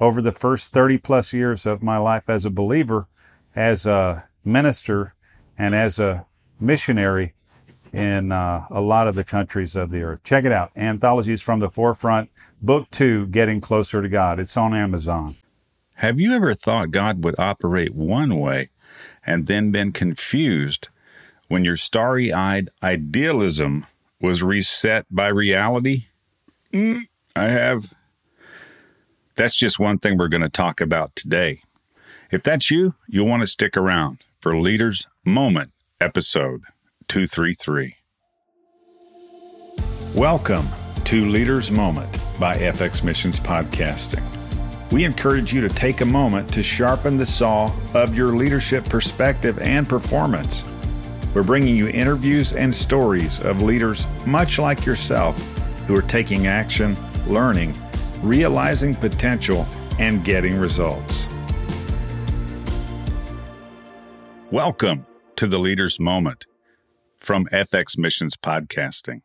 over the first 30 plus years of my life as a believer, as a minister, and as a missionary in uh, a lot of the countries of the earth. Check it out. Anthologies from the Forefront, Book Two Getting Closer to God. It's on Amazon. Have you ever thought God would operate one way and then been confused when your starry eyed idealism was reset by reality? Mm, I have. That's just one thing we're going to talk about today. If that's you, you'll want to stick around for Leaders Moment episode 233. Welcome to Leaders Moment by FX Missions Podcasting. We encourage you to take a moment to sharpen the saw of your leadership perspective and performance. We're bringing you interviews and stories of leaders much like yourself who are taking action, learning, realizing potential, and getting results. Welcome to the Leaders Moment from FX Missions Podcasting.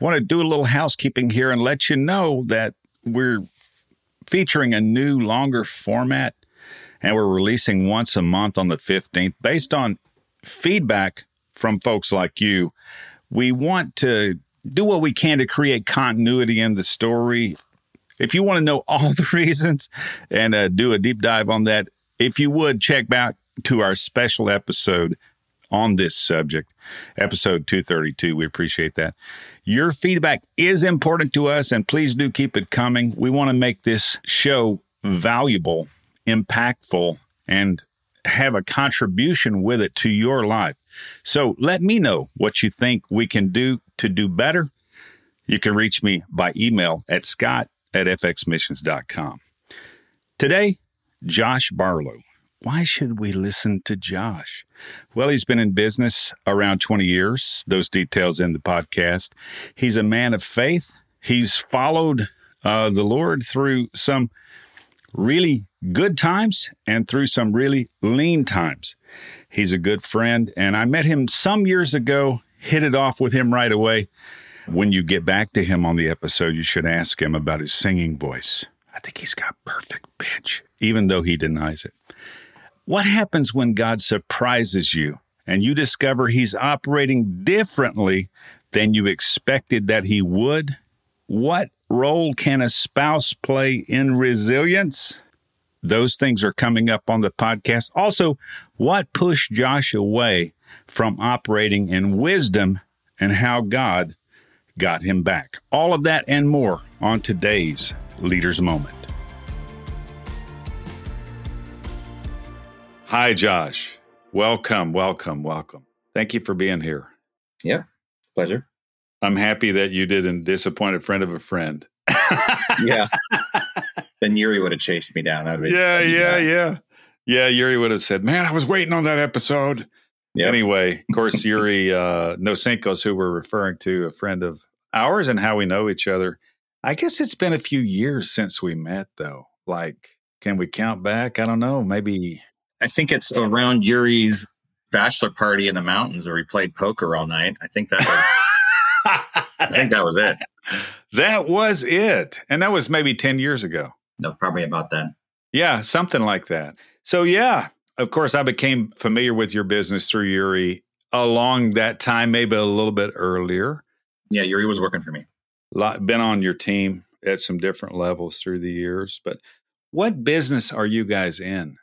Want to do a little housekeeping here and let you know that we're featuring a new, longer format, and we're releasing once a month on the 15th based on feedback from folks like you. We want to do what we can to create continuity in the story. If you want to know all the reasons and uh, do a deep dive on that, if you would check back to our special episode on this subject, episode 232. We appreciate that. Your feedback is important to us, and please do keep it coming. We want to make this show valuable, impactful, and have a contribution with it to your life. So let me know what you think we can do to do better. You can reach me by email at scott at fxmissions.com. Today, Josh Barlow. Why should we listen to Josh? Well, he's been in business around 20 years, those details in the podcast. He's a man of faith. He's followed uh, the Lord through some really good times and through some really lean times. He's a good friend, and I met him some years ago, hit it off with him right away. When you get back to him on the episode, you should ask him about his singing voice. I think he's got perfect pitch, even though he denies it. What happens when God surprises you and you discover he's operating differently than you expected that he would? What role can a spouse play in resilience? Those things are coming up on the podcast. Also, what pushed Josh away from operating in wisdom and how God got him back? All of that and more on today's Leaders Moment. Hi, Josh. Welcome, welcome, welcome. Thank you for being here. Yeah, pleasure. I'm happy that you didn't disappoint a friend of a friend. yeah. then Yuri would have chased me down. That'd be, yeah, yeah, yeah. Yeah, Yuri would have said, Man, I was waiting on that episode. Yep. Anyway, of course, Yuri uh, Nosinkos, who we're referring to, a friend of ours and how we know each other. I guess it's been a few years since we met, though. Like, can we count back? I don't know. Maybe I think it's around Yuri's bachelor party in the mountains where he played poker all night. I think that was, I think that was it. That was it. And that was maybe 10 years ago. No, probably about then. Yeah, something like that. So, yeah, of course, I became familiar with your business through Yuri along that time, maybe a little bit earlier. Yeah, Yuri was working for me. Been on your team at some different levels through the years. But what business are you guys in?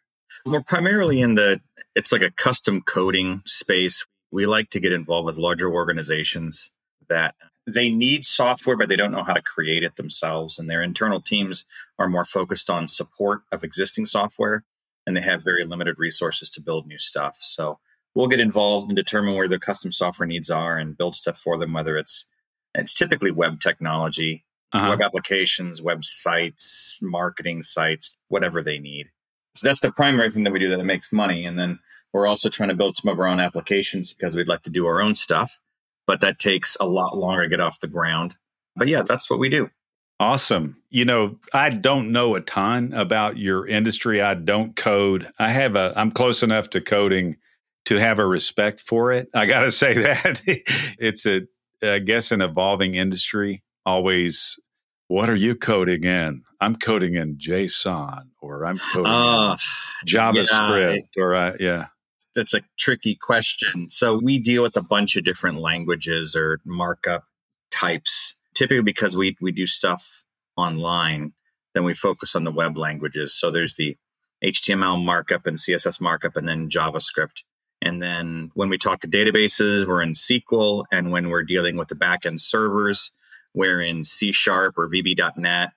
We're primarily in the, it's like a custom coding space. We like to get involved with larger organizations that they need software, but they don't know how to create it themselves. And their internal teams are more focused on support of existing software, and they have very limited resources to build new stuff. So we'll get involved and determine where their custom software needs are and build stuff for them, whether it's it's typically web technology uh-huh. web applications, websites, marketing sites, whatever they need. So that's the primary thing that we do that makes money. And then we're also trying to build some of our own applications because we'd like to do our own stuff, but that takes a lot longer to get off the ground. But yeah, that's what we do. Awesome. You know, I don't know a ton about your industry. I don't code. I have a I'm close enough to coding to have a respect for it. I got to say that it's a I guess an evolving industry. Always what are you coding in? I'm coding in JSON or I'm coding uh, JavaScript yeah, or uh, yeah. That's a tricky question. So we deal with a bunch of different languages or markup types typically because we we do stuff online, then we focus on the web languages. So there's the HTML markup and CSS markup, and then JavaScript. And then when we talk to databases, we're in SQL, and when we're dealing with the backend servers, we're in C Sharp or VB.NET.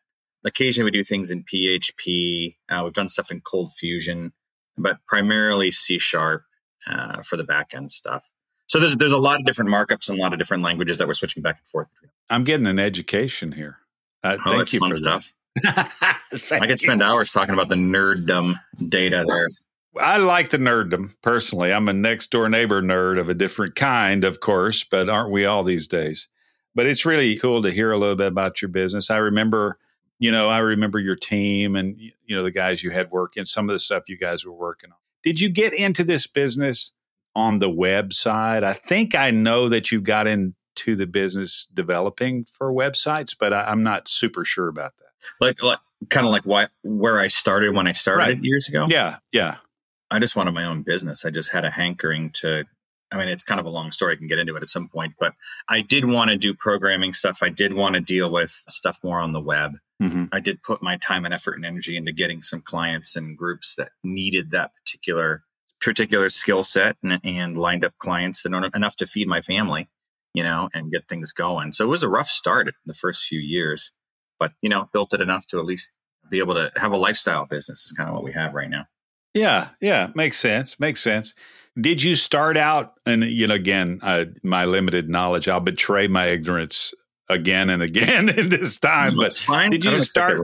Occasionally, we do things in PHP. Uh, we've done stuff in Cold Fusion, but primarily C Sharp uh, for the backend stuff. So there's there's a lot of different markups and a lot of different languages that we're switching back and forth between. I'm getting an education here. Uh, oh, thank you for stuff. I could spend hours talking about the nerddom data there. I like the nerddom personally. I'm a next door neighbor nerd of a different kind, of course, but aren't we all these days? But it's really cool to hear a little bit about your business. I remember, you know, I remember your team and you know the guys you had working, some of the stuff you guys were working on. Did you get into this business on the web side? I think I know that you got in to the business developing for websites, but I, am not super sure about that. Like, like kind of like what where I started when I started right. years ago. Yeah, yeah. I just wanted my own business. I just had a hankering to. I mean, it's kind of a long story. I can get into it at some point, but I did want to do programming stuff. I did want to deal with stuff more on the web. Mm-hmm. I did put my time and effort and energy into getting some clients and groups that needed that particular particular skill set and, and lined up clients enough to feed my family you know, and get things going. So it was a rough start in the first few years, but, you know, built it enough to at least be able to have a lifestyle business is kind of what we have right now. Yeah, yeah, makes sense. Makes sense. Did you start out, and you know, again, uh, my limited knowledge, I'll betray my ignorance again and again in this time. No, but fine. Did you start?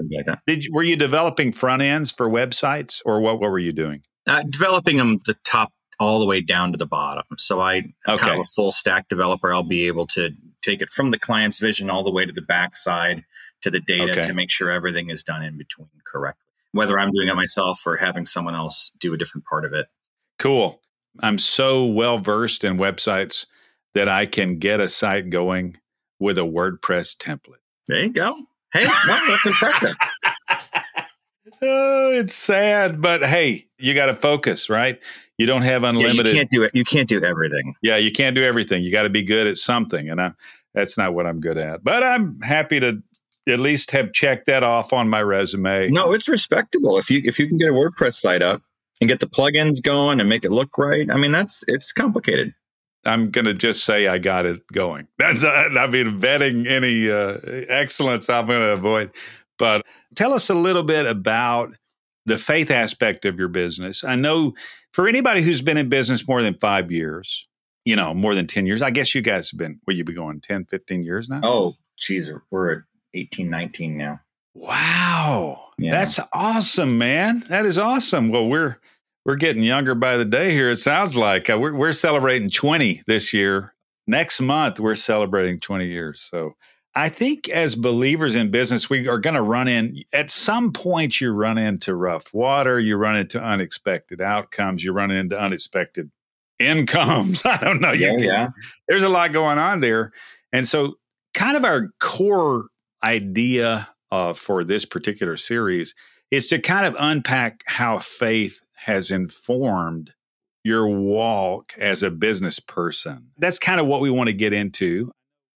Did you, were you developing front ends for websites, or what? What were you doing? Uh, developing them the top all the way down to the bottom. So I okay. kind of a full stack developer. I'll be able to take it from the client's vision all the way to the backside to the data okay. to make sure everything is done in between correctly. Whether I'm doing it myself or having someone else do a different part of it. Cool. I'm so well versed in websites that I can get a site going with a WordPress template. There you go. Hey, that's impressive. oh, it's sad, but hey, you got to focus, right? You don't have unlimited. Yeah, you can't do it. You can't do everything. Yeah, you can't do everything. You got to be good at something, and I, that's not what I'm good at. But I'm happy to at least have checked that off on my resume. No, it's respectable if you if you can get a WordPress site up and get the plugins going and make it look right. I mean, that's it's complicated. I'm going to just say I got it going. That's uh, I mean, vetting any uh, excellence I'm going to avoid. But tell us a little bit about the faith aspect of your business. I know for anybody who's been in business more than five years, you know, more than 10 years, I guess you guys have been, will you be going 10, 15 years now? Oh, geez, we're at 18, 19 now. Wow. Yeah. That's awesome, man. That is awesome. Well, we're, we're getting younger by the day here. It sounds like uh, we're, we're celebrating 20 this year. Next month, we're celebrating 20 years. So I think as believers in business, we are going to run in at some point. You run into rough water, you run into unexpected outcomes, you run into unexpected incomes. I don't know. Yeah, yeah. There's a lot going on there, and so kind of our core idea uh, for this particular series is to kind of unpack how faith has informed your walk as a business person. That's kind of what we want to get into.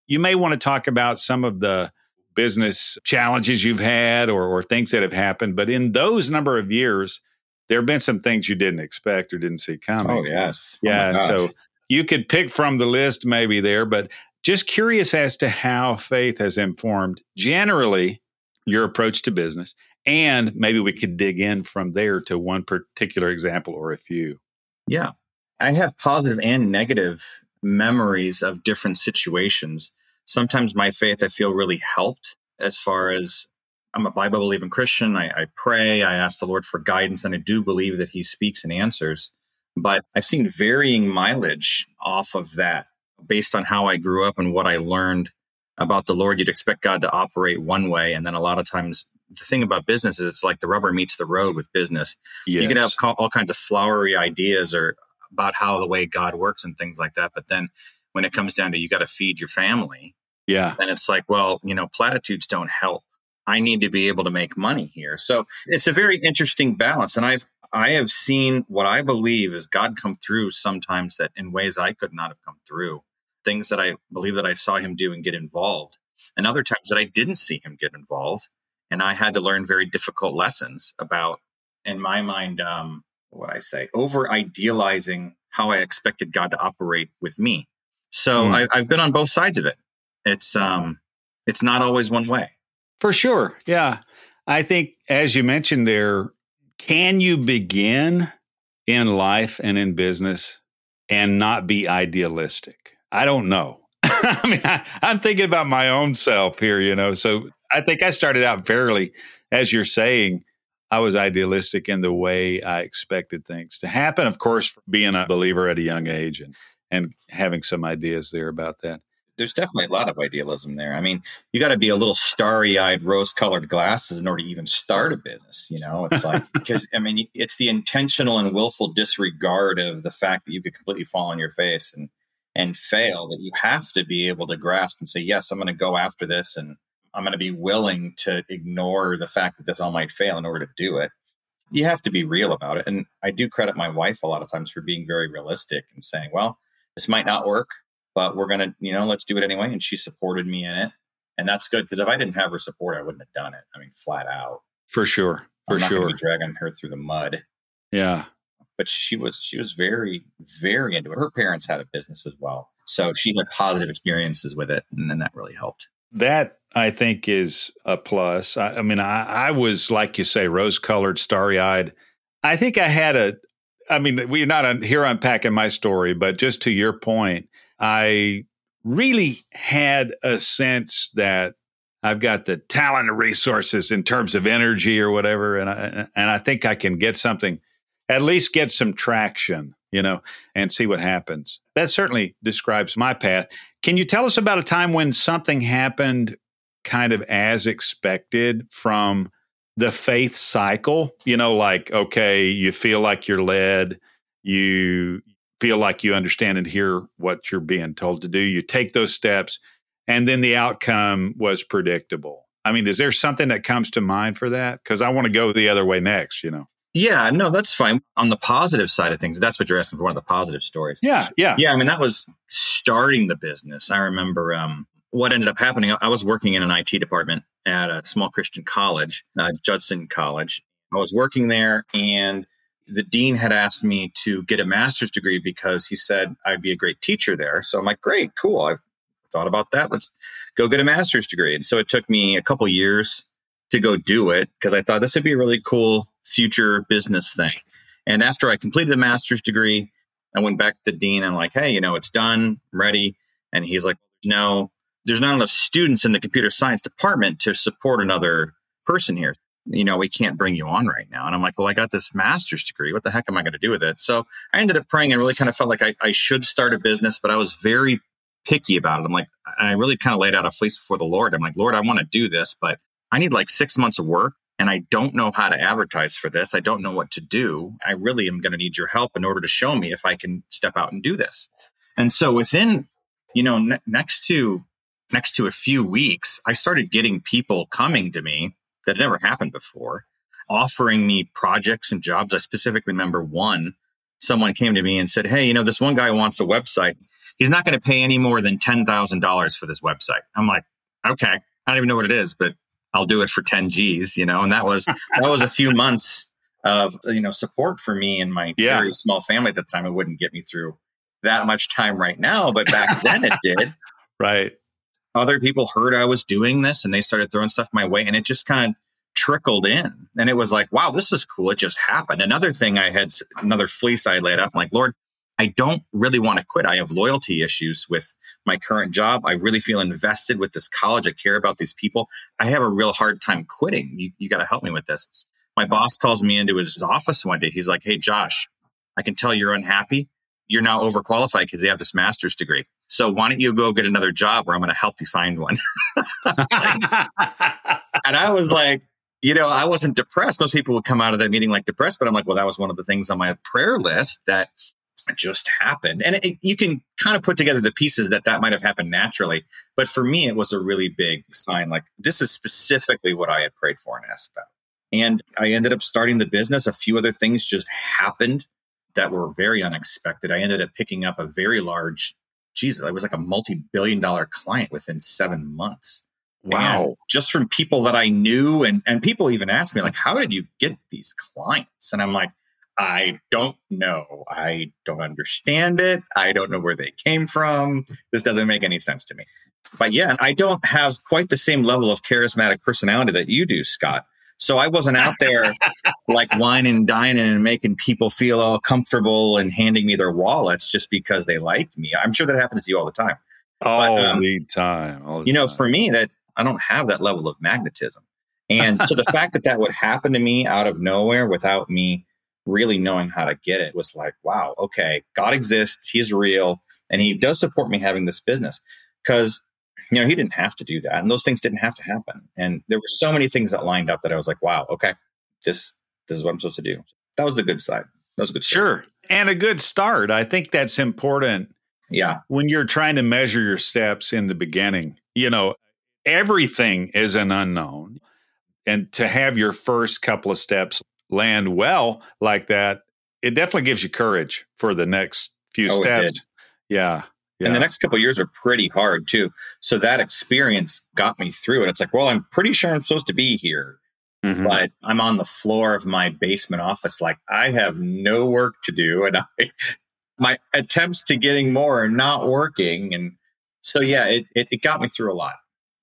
You may want to talk about some of the business challenges you've had or, or things that have happened. But in those number of years, there have been some things you didn't expect or didn't see coming. Oh, yes. Oh, yeah. Oh so you could pick from the list maybe there, but just curious as to how faith has informed generally your approach to business. And maybe we could dig in from there to one particular example or a few. Yeah. I have positive and negative memories of different situations sometimes my faith I feel really helped as far as I'm a Bible believing Christian. I, I pray, I ask the Lord for guidance, and I do believe that He speaks and answers. But I've seen varying mileage off of that based on how I grew up and what I learned about the Lord. You'd expect God to operate one way. And then a lot of times, the thing about business is it's like the rubber meets the road with business. Yes. You can have all kinds of flowery ideas or about how the way God works and things like that. But then when it comes down to you got to feed your family, yeah, then it's like, well, you know, platitudes don't help. I need to be able to make money here. So it's a very interesting balance. And I've I have seen what I believe is God come through sometimes that in ways I could not have come through. Things that I believe that I saw him do and get involved. And other times that I didn't see him get involved. And I had to learn very difficult lessons about, in my mind, um, what I say, over idealizing how I expected God to operate with me. So mm. I, I've been on both sides of it. It's um, it's not always one way. For sure, yeah. I think, as you mentioned there, can you begin in life and in business and not be idealistic? I don't know. I mean, I, am thinking about my own self here, you know. So I think I started out fairly, as you're saying, I was idealistic in the way I expected things to happen. Of course, being a believer at a young age and and having some ideas there about that. There's definitely a lot of idealism there. I mean, you got to be a little starry-eyed, rose-colored glasses in order to even start a business. You know, it's like because I mean, it's the intentional and willful disregard of the fact that you could completely fall on your face and and fail that you have to be able to grasp and say, yes, I'm going to go after this and I'm going to be willing to ignore the fact that this all might fail in order to do it. You have to be real about it. And I do credit my wife a lot of times for being very realistic and saying, well, this might not work, but we're going to, you know, let's do it anyway. And she supported me in it. And that's good because if I didn't have her support, I wouldn't have done it. I mean, flat out. For sure. For sure. Dragging her through the mud. Yeah. But she was she was very very into it. Her parents had a business as well, so she had positive experiences with it, and then that really helped. That I think is a plus. I, I mean, I, I was like you say, rose colored, starry eyed. I think I had a. I mean, we're not here unpacking my story, but just to your point, I really had a sense that I've got the talent and resources in terms of energy or whatever, and I and I think I can get something, at least get some traction, you know, and see what happens. That certainly describes my path. Can you tell us about a time when something happened, kind of as expected from the faith cycle? You know, like okay, you feel like you're led, you feel like you understand and hear what you're being told to do. You take those steps, and then the outcome was predictable. I mean, is there something that comes to mind for that? Because I want to go the other way next, you know. Yeah, no, that's fine. On the positive side of things, that's what you're asking for one of the positive stories. Yeah, yeah. Yeah, I mean, that was starting the business. I remember um, what ended up happening. I was working in an IT department at a small Christian college, uh, Judson College. I was working there and the dean had asked me to get a master's degree because he said I'd be a great teacher there. So I'm like, great, cool. I've thought about that. Let's go get a master's degree. And so it took me a couple years to go do it because I thought this would be a really cool future business thing. And after I completed the master's degree, I went back to the dean and like, hey, you know, it's done, I'm ready. And he's like, no, there's not enough students in the computer science department to support another person here you know, we can't bring you on right now. And I'm like, well, I got this master's degree. What the heck am I going to do with it? So I ended up praying and really kind of felt like I, I should start a business, but I was very picky about it. I'm like, I really kind of laid out a fleece before the Lord. I'm like, Lord, I want to do this, but I need like six months of work and I don't know how to advertise for this. I don't know what to do. I really am going to need your help in order to show me if I can step out and do this. And so within, you know, ne- next to next to a few weeks, I started getting people coming to me that had never happened before, offering me projects and jobs. I specifically remember one, someone came to me and said, Hey, you know, this one guy wants a website. He's not going to pay any more than $10,000 for this website. I'm like, okay, I don't even know what it is, but I'll do it for 10 G's, you know, and that was, that was a few months of, you know, support for me and my yeah. very small family at the time. It wouldn't get me through that much time right now, but back then it did. Right other people heard I was doing this and they started throwing stuff my way and it just kind of trickled in. And it was like, wow, this is cool. It just happened. Another thing I had, another fleece I laid up, I'm like, Lord, I don't really want to quit. I have loyalty issues with my current job. I really feel invested with this college. I care about these people. I have a real hard time quitting. You, you got to help me with this. My boss calls me into his office one day. He's like, Hey, Josh, I can tell you're unhappy. You're now overqualified because you have this master's degree. So why don't you go get another job where I'm going to help you find one? and I was like, you know, I wasn't depressed. Most people would come out of that meeting like depressed, but I'm like, well, that was one of the things on my prayer list that just happened. And it, you can kind of put together the pieces that that might have happened naturally. But for me, it was a really big sign. Like, this is specifically what I had prayed for and asked about. And I ended up starting the business. A few other things just happened that were very unexpected. I ended up picking up a very large, Jesus, I was like a multi billion dollar client within seven months. Wow. And just from people that I knew. And, and people even asked me, like, how did you get these clients? And I'm like, I don't know. I don't understand it. I don't know where they came from. This doesn't make any sense to me. But yeah, I don't have quite the same level of charismatic personality that you do, Scott. So I wasn't out there like wining and dining and making people feel all comfortable and handing me their wallets just because they liked me. I'm sure that happens to you all the time. All but, um, the time. All the you know, time. for me, that I don't have that level of magnetism. And so the fact that that would happen to me out of nowhere without me really knowing how to get it was like, wow, okay, God exists. He's real. And he does support me having this business because, you know, he didn't have to do that. And those things didn't have to happen. And there were so many things that lined up that I was like, wow, okay, this, this is what I'm supposed to do. That was the good side. That was a good Sure. And a good start. I think that's important. Yeah. When you're trying to measure your steps in the beginning, you know, everything is an unknown. And to have your first couple of steps land well like that, it definitely gives you courage for the next few Oh, steps. Yeah. Yeah. And the next couple of years are pretty hard too. So that experience got me through it. It's like, well, I'm pretty sure I'm supposed to be here, Mhm. but I'm on the floor of my basement office. Like I have no work to do. And I, my attempts to getting more are not working. And so, yeah, it, it, it got me through a lot.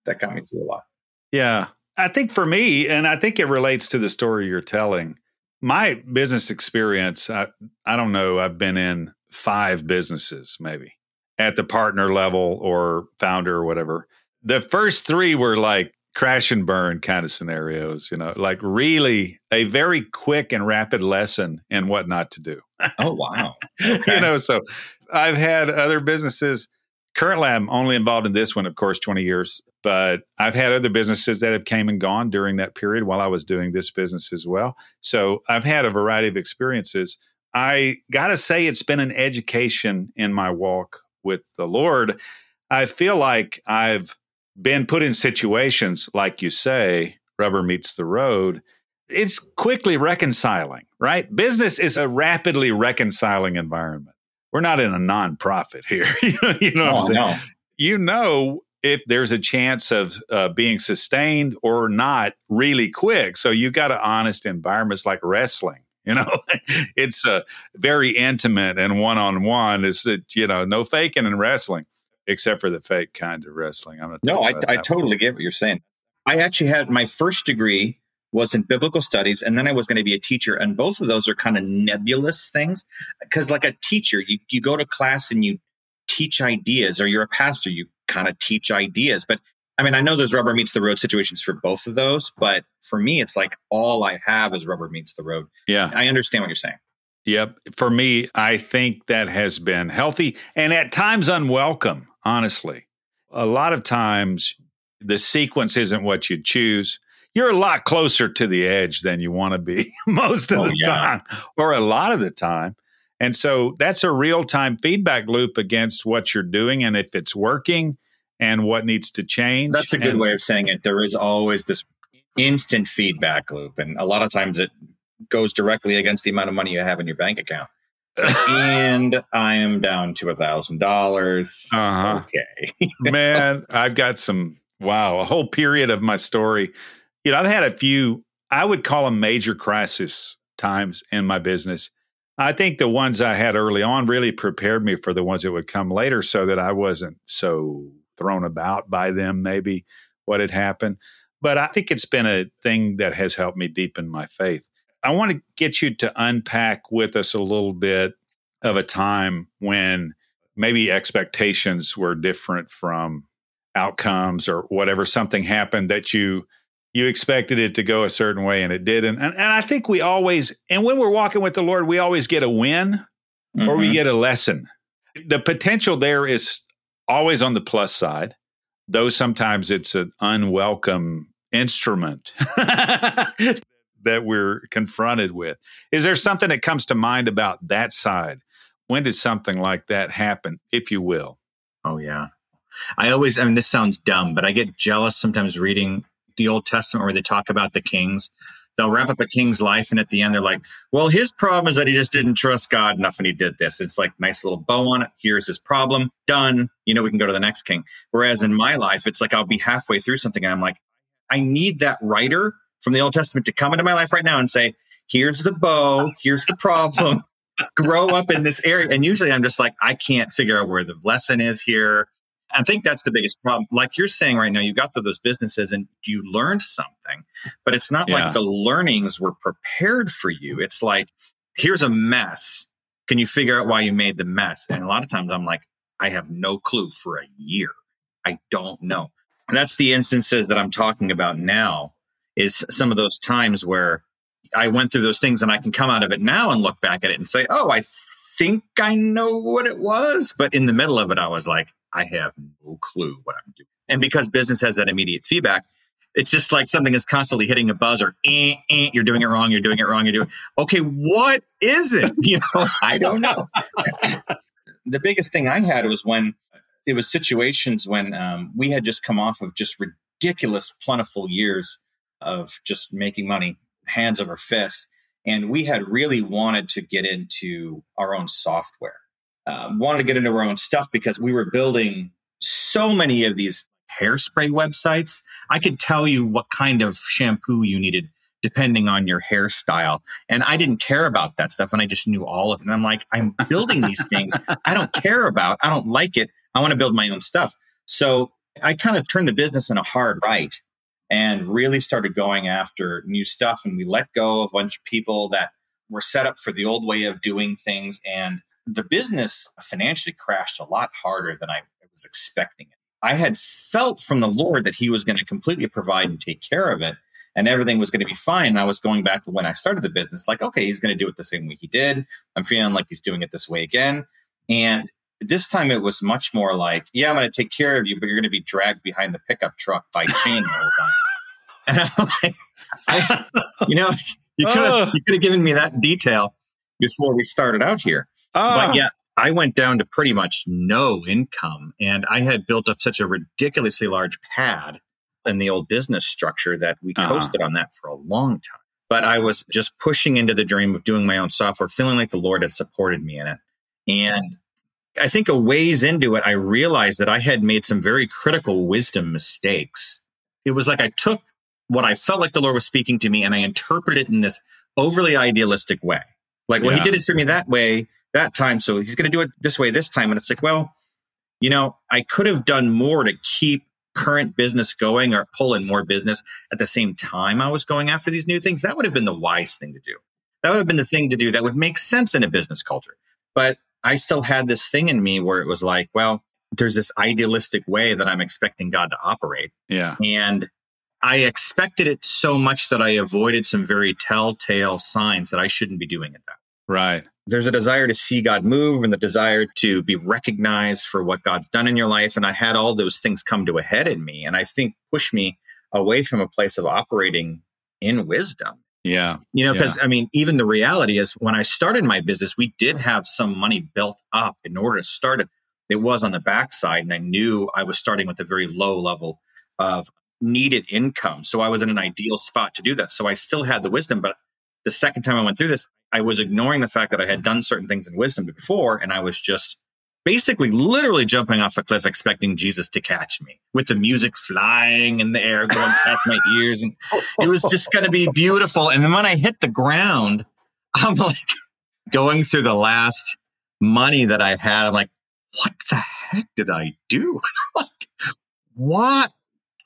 That got me through a lot. Yeah. I think for me, and I think it relates to the story you're telling, my business experience, I, I don't know, I've been in five businesses maybe at the partner level or founder or whatever. The first three were like crash and burn kind of scenarios, you know, like really a very quick and rapid lesson in what not to do. Oh, wow. Okay. you know, so I've had other businesses. Currently, I'm only involved in this one, of course, 20 years, but I've had other businesses that have came and gone during that period while I was doing this business as well. So I've had a variety of experiences. I got to say, it's been an education in my walk with the Lord. I feel like I've been put in situations, like you say, rubber meets the road. It's quickly reconciling, right? Business is a rapidly reconciling environment. We're not in a nonprofit here. you know what I'm Oh, saying? no. you know if there's a chance of uh, being sustained or not really quick. So you got an honest environments like wrestling. You know, it's uh, very intimate and one on one. Is that you know no faking in wrestling, except for the fake kind of wrestling. I'm gonna No, I, I totally get what you're saying. I actually had my first degree was in biblical studies, and then I was going to be a teacher. And both of those are kind of nebulous things because, like a teacher, you, you go to class and you teach ideas, or you're a pastor, you kind of teach ideas. But I mean, I know there's rubber meets the road situations for both of those, but for me, it's like all I have is rubber meets the road. Yeah. I understand what you're saying. Yep. For me, I think that has been healthy and at times unwelcome, honestly. A lot of times the sequence isn't what you'd choose. You're a lot closer to the edge than you want to be most of Oh, the yeah. time or a lot of the time. And so that's a real time feedback loop against what you're doing and if it's working and what needs to change. That's a good And- way of saying it. There is always this instant feedback loop. And a lot of times it goes directly against the amount of money you have in your bank account. And I am down to a thousand dollars. Uh-huh. Okay. man, I've got some wow, a whole period of my story. You know, I've had a few, I would call them major crisis times in my business. I think the ones I had early on really prepared me for the ones that would come later so that I wasn't so thrown about by them, maybe what had happened. But I think it's been a thing that has helped me deepen my faith. I want to get you to unpack with us a little bit of a time when maybe expectations were different from outcomes or whatever something happened that you you expected it to go a certain way and it didn't and, and i think we always and when we're walking with the lord we always get a win mm-hmm. or we mm-hmm. get a lesson. The potential there is always on the plus side though sometimes it's an unwelcome instrument that we're confronted with. Is there something that comes to mind about that side? When did something like that happen if you will? Oh yeah. I always, I mean, this sounds dumb, but I get jealous sometimes reading the Old Testament where they talk about the kings. They'll wrap up a king's life, and at the end, they're like, well, his problem is that he just didn't trust God enough and he did this. It's like nice little bow on it. Here's his problem. Done. You know, we can go to the next king. Whereas in my life, it's like I'll be halfway through something and I'm like, I need that writer from the Old Testament to come into my life right now and say, here's the bow, here's the problem. Grow up in this area. And usually I'm just like, I can't figure out where the lesson is here. I think that's the biggest problem. Like you're saying right now, you got to those businesses and you learned something, but it's not yeah. like the learnings were prepared for you. It's like, here's a mess. Can you figure out why you made the mess? And a lot of times I'm like, I have no clue for a year. I don't know. And that's the instances that I'm talking about now is some of those times where I went through those things and I can come out of it now and look back at it and say, oh, I think I know what it was. But in the middle of it, I was like, I have no clue what I'm doing. And because business has that immediate feedback, it's just like something is constantly hitting a buzzer. Eh, eh, you're doing it wrong. You're doing it wrong. You're doing. Okay, what is it? You know, I don't know. the biggest thing I had was when it was situations when um, we had just come off of just ridiculous, plentiful years of just making money, hands over fist, and we had really wanted to get into our own software um, wanted to get into our own stuff because we were building so many of these hairspray websites. I could tell you what kind of shampoo you needed depending on your hairstyle. And I didn't care about that stuff. And I just knew all of it. And I'm like, I'm building these things I don't care about. I don't like it. I want to build my own stuff. So I kind of turned the business in a hard right and really started going after new stuff. And we let go of a bunch of people that were set up for the old way of doing things. And the business financially crashed a lot harder than I was expecting it. I had felt from the Lord that He was going to completely provide and take care of it, and everything was going to be fine. And I was going back to when I started the business, like, okay, He's going to do it the same way He did. I'm feeling like He's doing it this way again. And this time it was much more like, yeah, I'm going to take care of you, but you're going to be dragged behind the pickup truck by chain the whole time. And I'm like, I, you know, you could have you could have given me that detail before we started out here. But ah. yeah, I went down to pretty much no income. And I had built up such a ridiculously large pad in the old business structure that we uh-huh. coasted on that for a long time. But I was just pushing into the dream of doing my own software, feeling like the Lord had supported me in it. And I think a ways into it, I realized that I had made some very critical wisdom mistakes. It was like I took what I felt like the Lord was speaking to me and I interpreted it in this overly idealistic way. Like, well, he did it for me that way that time. So he's going to do it this way this time. And it's like, well, you know, I could have done more to keep current business going or pull in more business at the same time I was going after these new things. That would have been the wise thing to do. That would have been the thing to do that would make sense in a business culture. But I still had this thing in me where it was like, well, there's this idealistic way that I'm expecting God to operate. Yeah. And I expected it so much that I avoided some very telltale signs that I shouldn't be doing it that. Right. There's a desire to see God move and the desire to be recognized for what God's done in your life. And I had all those things come to a head in me and I think push me away from a place of operating in wisdom. Yeah. You know, because yeah. I mean, even the reality is when I started my business, we did have some money built up in order to start it. It was on the backside, and I knew I was starting with a very low level of needed income. So I was in an ideal spot to do that. So I still had the wisdom. But the second time I went through this, I was ignoring the fact that I had done certain things in wisdom before. And I was just basically literally jumping off a cliff expecting Jesus to catch me with the music flying in the air going past my ears. And it was just going to be beautiful. And then when I hit the ground, I'm like going through the last money that I had. I'm like, what the heck did I do? like, what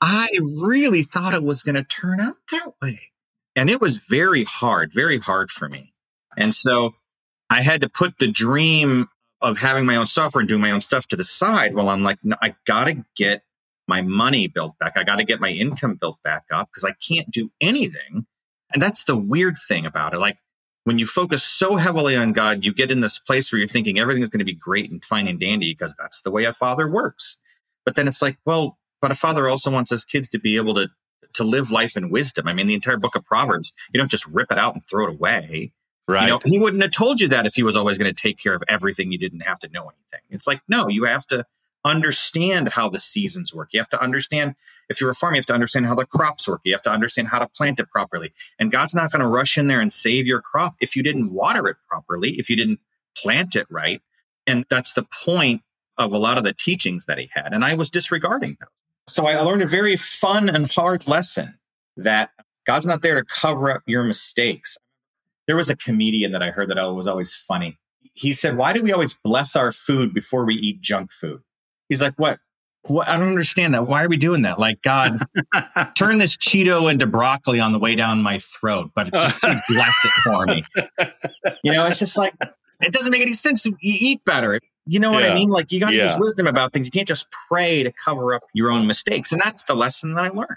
I really thought it was going to turn out that way. And it was very hard, very hard for me. And so I had to put the dream of having my own software and doing my own stuff to the side while I'm like, no, I got to get my money built back. I got to get my income built back up because I can't do anything. And that's the weird thing about it. Like when you focus so heavily on God, you get in this place where you're thinking everything is going to be great and fine and dandy because that's the way a father works. But then it's like, well, but a father also wants his kids to be able to to live life in wisdom. I mean, the entire book of Proverbs, you don't just rip it out and throw it away. Right. You know, he wouldn't have told you that if he was always going to take care of everything. You didn't have to know anything. It's like, no, you have to understand how the seasons work. You have to understand, if you're a farmer, you have to understand how the crops work. You have to understand how to plant it properly. And God's not going to rush in there and save your crop if you didn't water it properly, if you didn't plant it right. And that's the point of a lot of the teachings that he had. And I was disregarding those. So I learned a very fun and hard lesson that God's not there to cover up your mistakes. There was a comedian that I heard that was always funny. He said, Why do we always bless our food before we eat junk food? He's like, what? What? I don't understand that. Why are we doing that? Like, God, turn this Cheeto into broccoli on the way down my throat, but just bless it for me. You know, it's just like, it doesn't make any sense. You eat better. You know what yeah. I mean? Like, you got to yeah. use wisdom about things. You can't just pray to cover up your own mistakes. And that's the lesson that I learned.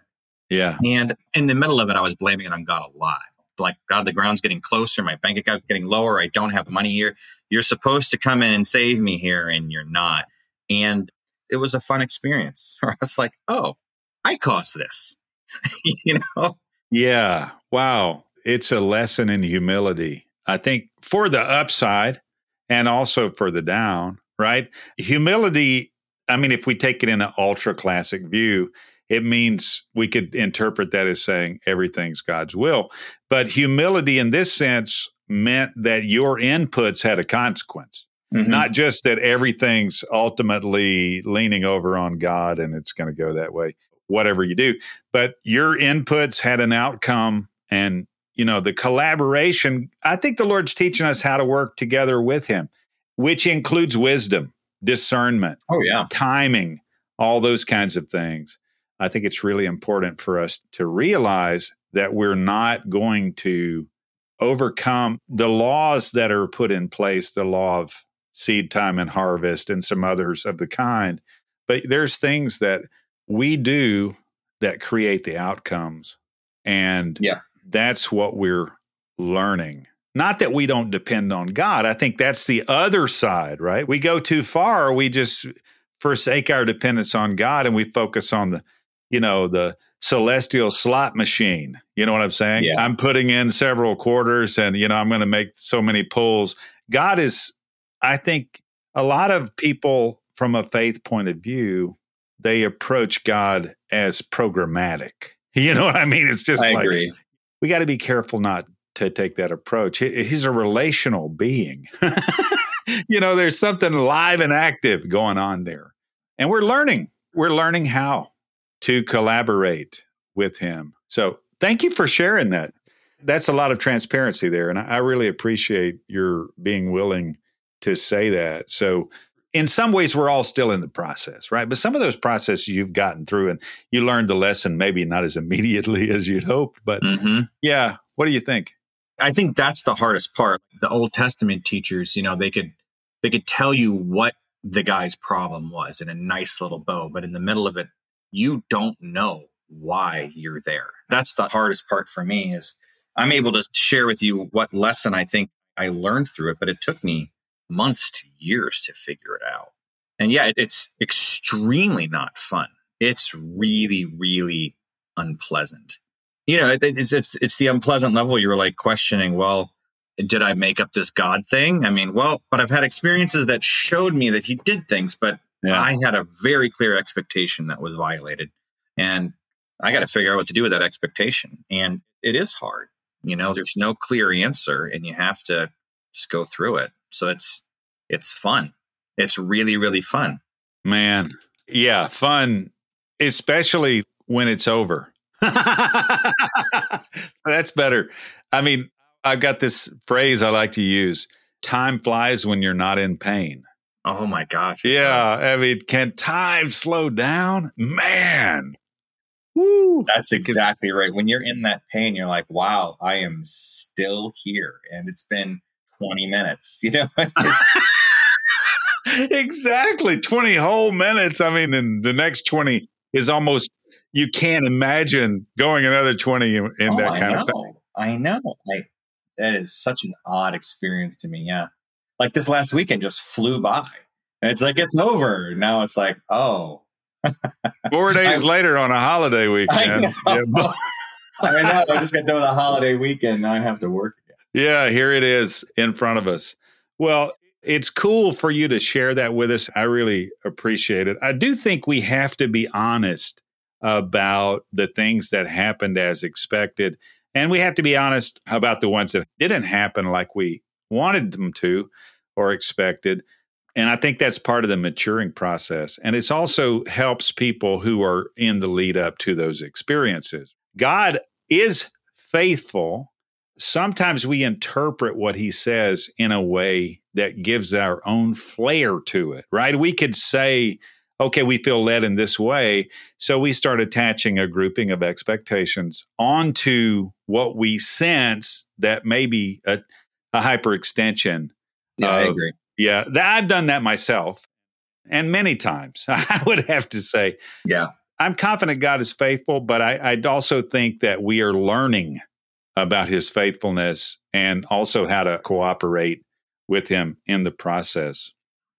Yeah. And in the middle of it, I was blaming it on God a lot. Like, God, the ground's getting closer. My bank account's getting lower. I don't have money here. You're supposed to come in and save me here, and you're not. And it was a fun experience where I was like, oh, I caused this, you know? Yeah. Wow. It's a lesson in humility. I think for the upside and also for the down, right? Humility, I mean, if we take it in an ultra classic view, it means we could interpret that as saying everything's God's will. But humility in this sense meant that your inputs had a consequence. Mm-hmm. Not just that everything's ultimately leaning over on God and it's going to go that way, whatever you do, but your inputs had an outcome and you know the collaboration i think the lord's teaching us how to work together with him which includes wisdom discernment oh yeah timing all those kinds of things i think it's really important for us to realize that we're not going to overcome the laws that are put in place the law of seed time and harvest and some others of the kind. But there's things that we do that create the outcomes. And yeah. that's what we're learning. Not that we don't depend on God. I think that's the other side, right? We go too far. We just forsake our dependence on God and we focus on the, you know, the celestial slot machine. You know what I'm saying? Yeah. I'm putting in several quarters and, you know, I'm going to make so many pulls. God is I think a lot of people from a faith point of view, they approach God as programmatic. You know what I mean? It's just I like agree. we got to be careful not to take that approach. He's a relational being. you know, there's something live and active going on there. And we're learning. We're learning how to collaborate with him. So thank you for sharing that. That's a lot of transparency there. And I really appreciate your being willing to say that. So in some ways we're all still in the process, right? But some of those processes you've gotten through and you learned the lesson maybe not as immediately as you'd hoped, but mm-hmm. yeah, what do you think? I think that's the hardest part. The Old Testament teachers, you know, they could they could tell you what the guy's problem was in a nice little bow, but in the middle of it, you don't know why you're there. That's the hardest part for me is I'm able to share with you what lesson I think I learned through it, but it took me months to years to figure it out. And yeah, it's extremely not fun. It's really, really unpleasant. You know, it's, it's, it's the unpleasant level. You're like questioning, well, did I make up this God thing? I mean, well, but I've had experiences that showed me that he did things, but yeah. I had a very clear expectation that was violated. And I got to figure out what to do with that expectation. And it is hard. You know, there's no clear answer and you have to just go through it. So it's it's fun. It's really really fun. Man, yeah, fun, especially when it's over. That's better. I mean, I've got this phrase I like to use: "Time flies when you're not in pain." Oh my gosh! Yeah, I mean, can time slow down? Man, Woo. That's exactly right. When you're in that pain, you're like, wow, I am still here. And it's been 20 minutes, you know? exactly. 20 whole minutes. I mean, and the next 20 is almost, you can't imagine going another 20 in, in Oh, that kind of thing. I know. I, that is such an odd experience to me. Yeah. Like this last weekend just flew by. And it's like, it's over. Now it's like, oh, Four days I- later on a holiday I weekend. know. Yeah. I know. I just got done with a holiday weekend. Now I have to work again. Yeah, here it is in front of us. Well, it's cool for you to share that with us. I really appreciate it. I do think we have to be honest about the things that happened as expected. And we have to be honest about the ones that didn't happen like we wanted them to or expected. And I think that's part of the maturing process. And it's also helps people who are in the lead up to those experiences. God is faithful sometimes we interpret what he says in a way that gives our own flair to it, right? We could say, okay, we feel led in this way. So we start attaching a grouping of expectations onto what we sense that maybe. a, a hyperextension. Yeah, I agree. Yeah, th- I've done that myself. And many times, I would have to say, Yeah. I'm confident God is faithful, but I, I also think that we are learning about his faithfulness and also how to cooperate with him in the process.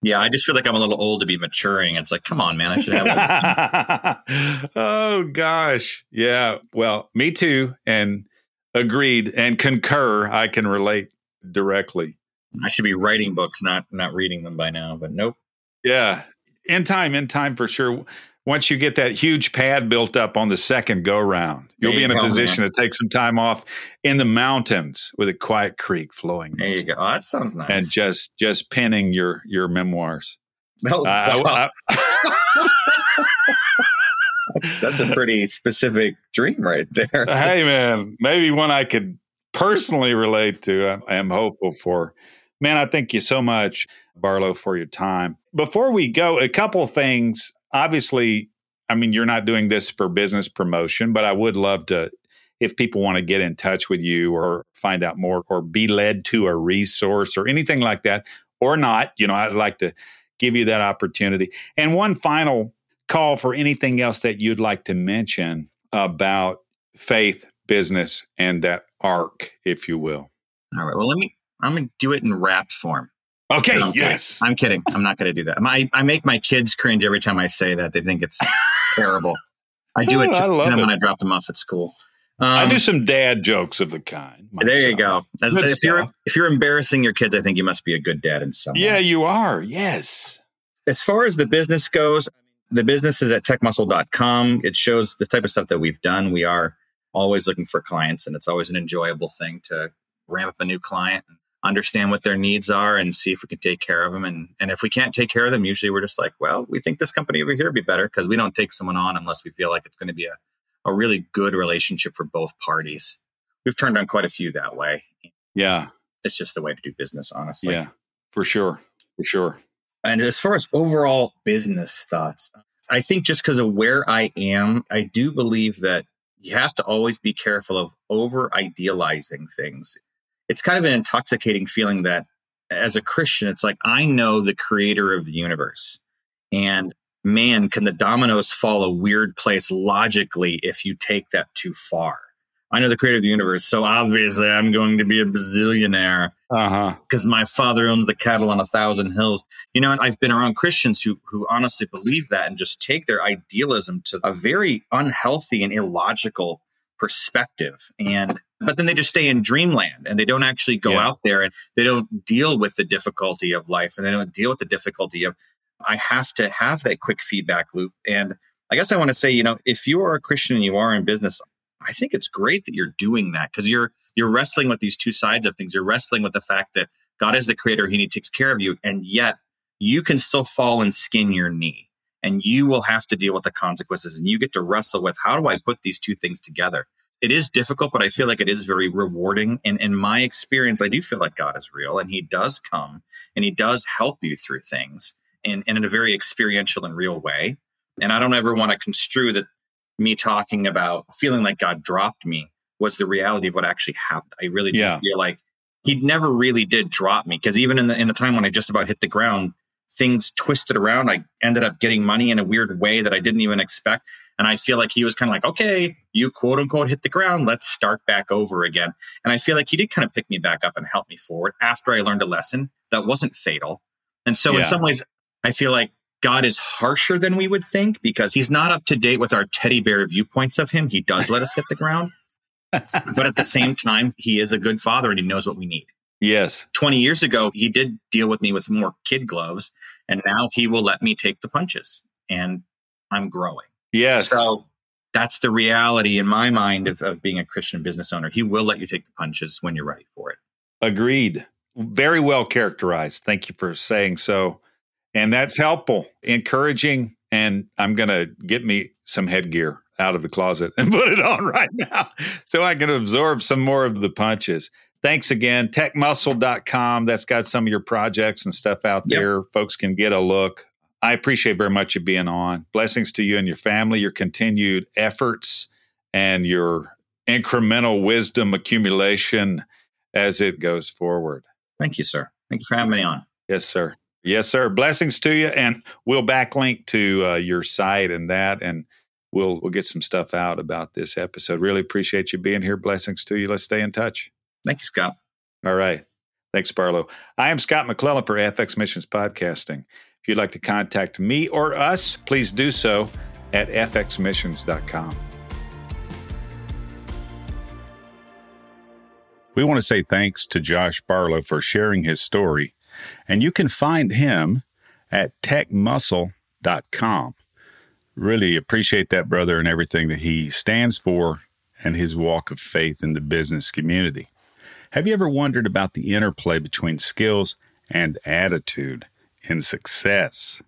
Yeah. I just feel like I'm a little old to be maturing. It's like, come on, man. I should have. oh, gosh. Yeah. Well, me too. And agreed and concur. I can relate directly. I should be writing books, not not reading them by now. But nope. Yeah. In time, in time for sure. Once you get that huge pad built up on the second go round, you'll There be in a position to take some time off in the mountains with a quiet creek flowing There you go. Oh, that sounds nice. and just just penning your your memoirs. oh, Uh, I- I- that's, that's a pretty specific dream right there. hey man, maybe one I could personally relate to. I'm, I'm hopeful for. Man, I thank you so much, Barlow, for your time. Before we go, a couple things. Obviously, I mean, you're not doing this for business promotion, but I would love to, if people want to get in touch with you or find out more or be led to a resource or anything like that, or not, you know, I'd like to give you that opportunity. And one final call for anything else that you'd like to mention about faith, business, and that arc, if you will. All right. Well, let me. I'm gonna do it in rap form. Okay. I'm kidding. yes. I'm kidding. I'm not going to do that. My, I make my kids cringe every time I say that. They think it's terrible. I do it Oh, to I love them it. when I drop them off at school. Um, I do some dad jokes of the kind. There you go. As, if you're if you're embarrassing your kids, I think you must be a good dad in some way. Yeah, you are. Yes. As far as the business goes, the business is at techmuscle.com. It shows the type of stuff that we've done. We are always looking for clients, and it's always an enjoyable thing to ramp up a new client and understand what their needs are and see if we can take care of them. And, and if we can't take care of them, usually we're just like, well, we think this company over here would be better because we don't take someone on unless we feel like it's going to be a, a really good relationship for both parties. We've turned on quite a few that way. Yeah. It's just the way to do business, honestly. Yeah. For sure. For sure. And as far as overall business thoughts, I think just because of where I am, I do believe that you have to always be careful of over idealizing things. It's kind of an intoxicating feeling that as a Christian, it's like, I know the creator of the universe. And man, can the dominoes fall a weird place logically if you take that too far? I know the creator of the universe. So obviously I'm going to be a bazillionaire Uh huh. because my father owns the cattle on a thousand hills. You know, and I've been around Christians who who honestly believe that and just take their idealism to a very unhealthy and illogical perspective. And but then they just stay in dreamland and they don't actually go Yeah. out there and they don't deal with the difficulty of life and they don't deal with the difficulty of I have to have that quick feedback loop. And I guess I want to say, you know, if you are a Christian and you are in business, I think it's great that you're doing that because you're you're wrestling with these two sides of things. You're wrestling with the fact that God is the creator, He takes care of you, and yet you can still fall and skin your knee, and you will have to deal with the consequences. And you get to wrestle with how do I put these two things together. It is difficult, but I feel like it is very rewarding. And in my experience, I do feel like God is real, and He does come, and He does help you through things, and, and in a very experiential and real way. And I don't ever want to construe that me talking about feeling like God dropped me was the reality of what actually happened. I really do Yeah. feel like he never really did drop me because even in the in the time when I just about hit the ground, things twisted around. I ended up getting money in a weird way that I didn't even expect. And I feel like he was kind of like, okay, you quote unquote hit the ground. Let's start back over again. And I feel like he did kind of pick me back up and help me forward after I learned a lesson that wasn't fatal. And so, yeah. in some ways, I feel like God is harsher than we would think because he's not up to date with our teddy bear viewpoints of him. He does let us hit the ground. But at the same time, he is a good father and he knows what we need. Yes. 20 years ago, he did deal with me with more kid gloves, and now he will let me take the punches, and I'm growing. Yes. So that's the reality in my mind of, of being a Christian business owner. He will let you take the punches when you're ready for it. Agreed. Very well characterized. Thank you for saying so. And that's helpful, encouraging. And I'm going to get me some headgear out of the closet and put it on right now so I can absorb some more of the punches. Thanks again. Techmuscle.com. That's got some of your projects and stuff out yep. there. Folks can get a look. I appreciate very much you being on. Blessings to you and your family, your continued efforts, and your incremental wisdom accumulation as it goes forward. Thank you, sir. Thank you for having me on. Yes, sir. Yes, sir. Blessings to you, and we'll backlink to uh, your site and that, and we'll we'll get some stuff out about this episode. Really appreciate you being here. Blessings to you. Let's stay in touch. Thank you, Scott. All right. Thanks, Barlow. I am Scott McClellan for FX Missions Podcasting. If you'd like to contact me or us, please do so at fxmissions.com. We want to say thanks to Josh Barlow for sharing his story, and you can find him at techmuscle.com. Really appreciate that brother and everything that he stands for and his walk of faith in the business community. Have you ever wondered about the interplay between skills and attitude in success?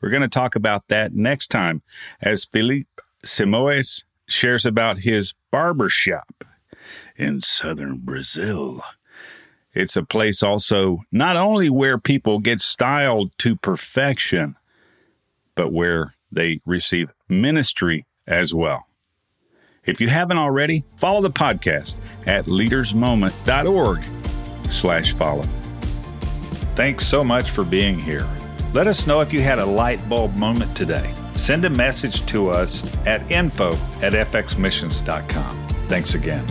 We're going to talk about that next time as Philippe Simoes shares about his barber shop in southern Brazil. It's a place also not only where people get styled to perfection, but where they receive ministry as well. If you haven't already, follow the podcast at leadersmoment.org slash follow. Thanks so much for being here. Let us know if you had a light bulb moment today. Send a message to us at info at fxmissions.com. Thanks again.